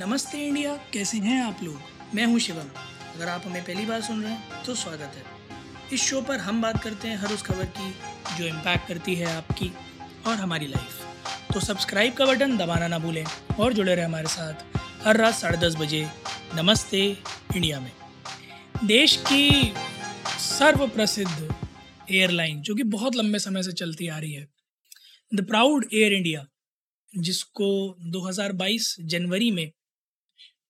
नमस्ते इंडिया, कैसे हैं आप लोग? मैं हूँ शिवम। अगर आप हमें पहली बार सुन रहे हैं तो स्वागत है। इस शो पर हम बात करते हैं हर उस खबर की, जो इम्पैक्ट करती है आपकी और हमारी लाइफ तो सब्सक्राइब का बटन दबाना ना भूलें और जुड़े रहे हमारे साथ हर रात साढ़े दस बजे नमस्ते इंडिया में। देश की सर्वप्रसिद्ध एयरलाइन जो कि बहुत लंबे समय से चलती आ रही है द प्राउड एयर इंडिया जिसको 2022 जनवरी में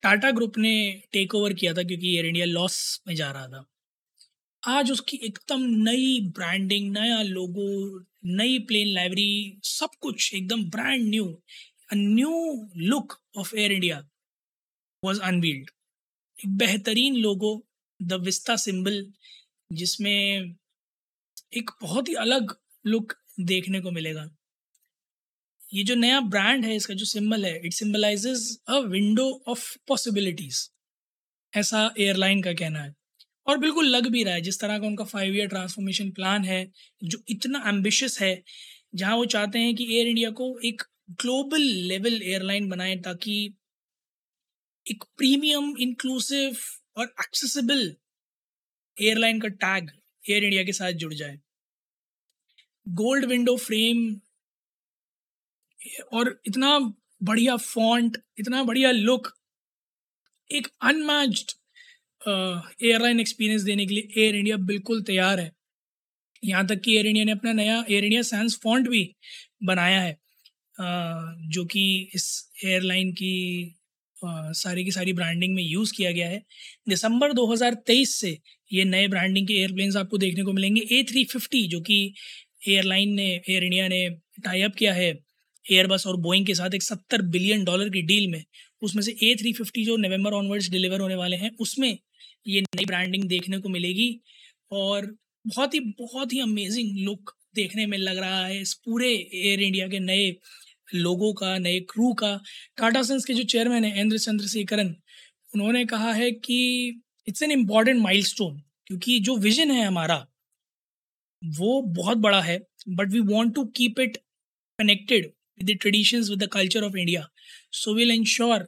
टाटा ग्रुप ने टेक ओवर किया था क्योंकि एयर इंडिया लॉस में जा रहा था। आज उसकी एकदम नई ब्रांडिंग नया लोगो नई प्लेन लाइब्रेरी सब कुछ एकदम brand new new look of Air India was unveiled एक बेहतरीन लोगो द विस्ता सिंबल जिसमें एक बहुत ही अलग लुक देखने को मिलेगा। ये जो नया ब्रांड है, इसका जो सिंबल है it symbolises a window of possibilities ऐसा एयरलाइन का कहना है। और बिल्कुल लग भी रहा है, जिस तरह का उनका फाइव ईयर ट्रांसफॉर्मेशन प्लान है, जो इतना एम्बिशियस है, जहाँ वो चाहते हैं कि एयर इंडिया को एक ग्लोबल लेवल एयरलाइन बनाए, ताकि एक प्रीमियम इंक्लूसिव और एक्सेसिबल एयरलाइन का टैग एयर इंडिया के साथ जुड़ जाए। गोल्ड विंडो फ्रेम और इतना बढ़िया फॉन्ट इतना बढ़िया लुक एक अनमैच्ड एयरलाइन एक्सपीरियंस देने के लिए एयर इंडिया बिल्कुल तैयार है। यहाँ तक कि एयर इंडिया ने अपना नया एयर इंडिया सैंस फॉन्ट भी बनाया है जो कि इस एयरलाइन की सारी की सारी ब्रांडिंग में यूज़ किया गया है। दिसंबर 2023 से ये नए ब्रांडिंग के एयरप्लेन्स आपको देखने को मिलेंगे ए थ्री फिफ्टी जो कि एयरलाइन ने एयर इंडिया ने टाई अप किया है। एयरबस और बोइंग के साथ एक सत्तर बिलियन डॉलर की डील में, उसमें से ए थ्री फिफ्टी जो नवंबर ऑनवर्ड्स डिलीवर होने वाले हैं, उसमें ये नई ब्रांडिंग देखने को मिलेगी और बहुत ही बहुत ही अमेजिंग लुक देखने में लग रहा है इस पूरे एयर इंडिया के नए लोगों का, नए क्रू का। टाटा सन्स के जो चेयरमैन है इंद्र चंद्रशेखरन उन्होंने कहा है कि इट्स एन इंपॉर्टेंट माइल क्योंकि जो विजन है हमारा, वो बहुत बड़ा है but we want to keep it connected the traditions with the culture of India. So we'll ensure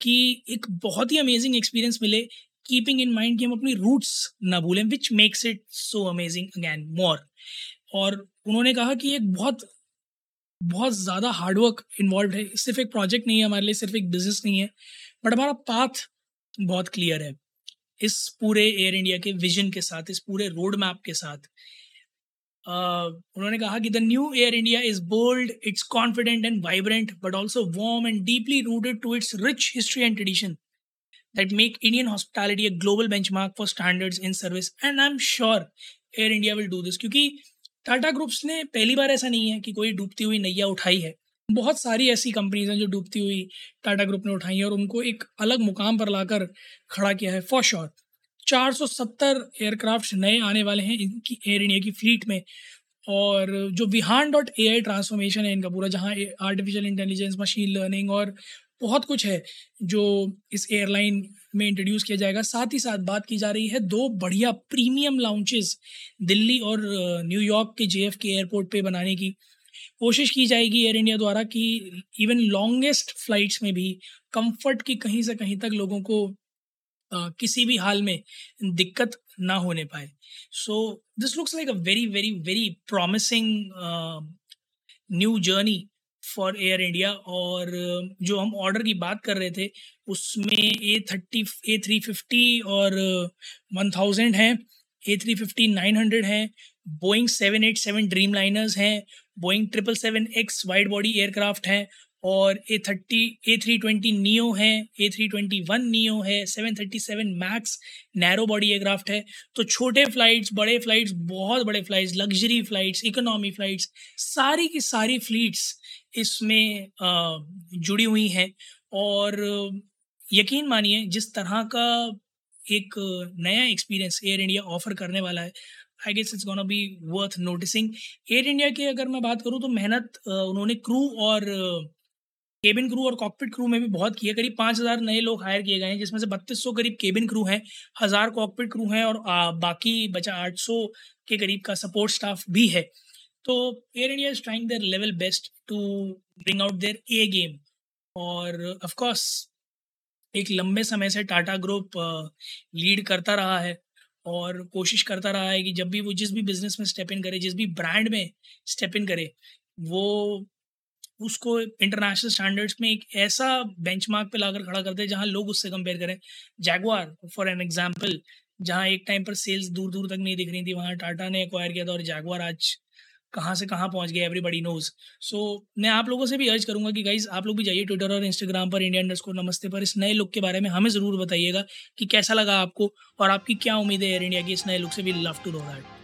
कि एक बहुत ही अमेजिंग एक्सपीरियंस मिले कीपिंग इन माइंड कि हम अपनी रूट्स ना भूलें which makes it so amazing again more और उन्होंने कहा कि एक बहुत बहुत ज़्यादा हार्डवर्क इन्वॉल्व है। सिर्फ़ एक प्रोजेक्ट नहीं है हमारे लिए, सिर्फ़ एक बिज़नेस नहीं है बट हमारा पाथ बहुत क्लियर है। इस पूरे एयर इंडिया के विजन के साथ, इस पूरे रोड मैप के साथ उन्होंने कहा कि the new Air India is bold it's confident and vibrant but also warm and deeply rooted to its rich history and tradition that make Indian hospitality a global for standards in service and I am sure Air India will do this क्योंकि Tata groups ने पहली बार ऐसा नहीं है कि कोई डूबती हुई नैया उठाई है। बहुत सारी ऐसी कंपनीज़ हैं जो डूबती हुई टाटा ग्रुप ने उठाई है और उनको एक अलग मुकाम पर लाकर खड़ा किया है फॉर श्योर 470 एयरक्राफ्ट नए आने वाले हैं इनकी एयर इंडिया की फ्लीट में। और जो Vihaan dot A I transformation है इनका पूरा, जहाँ आर्टिफिशियल इंटेलिजेंस, मशीन लर्निंग और बहुत कुछ है जो इस एयरलाइन में इंट्रोड्यूस किया जाएगा। साथ ही साथ बात की जा रही है दो बढ़िया प्रीमियम लाउंचेस दिल्ली और न्यूयॉर्क के जे के एयरपोर्ट पे बनाने की कोशिश की जाएगी एयर इंडिया द्वारा कि इवन लॉन्गेस्ट फ्लाइट्स में भी, कंफर्ट की कहीं से कहीं तक लोगों को किसी भी हाल में दिक्कत ना होने पाए। So this looks like a very very very promising new journey for Air India और जो हम ऑर्डर की बात कर रहे थे, उसमें A thirty A three fifty और वन थाउज़ेंड हैं A three fifty nine hundred हैं Boeing seven eight seven Dreamliners हैं Boeing triple seven X wide body aircraft हैं और A thirty A three twenty neo है A three twenty one neo है seven thirty seven max narrow body aircraft है। तो छोटे flights बड़े flights बहुत बड़े flights luxury flights economy flights सारी की सारी फ्लीट्स इसमें जुड़ी हुई हैं। और यकीन मानिए, जिस तरह का एक नया एक्सपीरियंस एयर इंडिया ऑफ़र करने वाला है I guess it's gonna be worth noticing Air India की अगर मैं बात करूँ तो मेहनत उन्होंने क्रू और केबिन क्रू और कॉकपिट क्रू में भी बहुत किया करीब पाँच हज़ार नए लोग हायर किए गए हैं जिसमें से बत्तीस सौ करीब केबिन क्रू हैं हज़ार कॉकपिट क्रू हैं और आ, बाकी बचा आठ सौ के करीब का सपोर्ट स्टाफ भी है। तो Air India is trying their level best to bring out their A game और ऑफकोर्स एक लंबे समय से टाटा ग्रुप लीड करता रहा है और कोशिश करता रहा है कि जब भी वो जिस भी बिज़नेस में स्टेप इन करे जिस भी ब्रांड में स्टेप इन करे वो उसको इंटरनेशनल स्टैंडर्ड्स में एक ऐसा बेंचमार्क पे लाकर खड़ा करते हैं जहाँ लोग उससे कंपेयर करें। जैगवार फॉर एन एग्ज़ाम्पल जहाँ एक टाइम पर सेल्स दूर दूर तक नहीं दिख रही थी, वहाँ टाटा ने एक्वायर किया था और जैगवार आज कहाँ से कहाँ पहुँच गया एवरीबडी नोज़ सो मैं आप लोगों से भी अर्ज़ करूँगा कि गाइज़ आप लोग भी जाइए ट्विटर और इंस्टाग्राम पर इंडिया इंडस्ट नमस्ते पर, इस नए लुक के बारे में हमें ज़रूर बताइएगा कि कैसा लगा आपको और आपकी क्या उम्मीद है एयर इंडिया की इस नए लुक से। भी लव टू नो दैट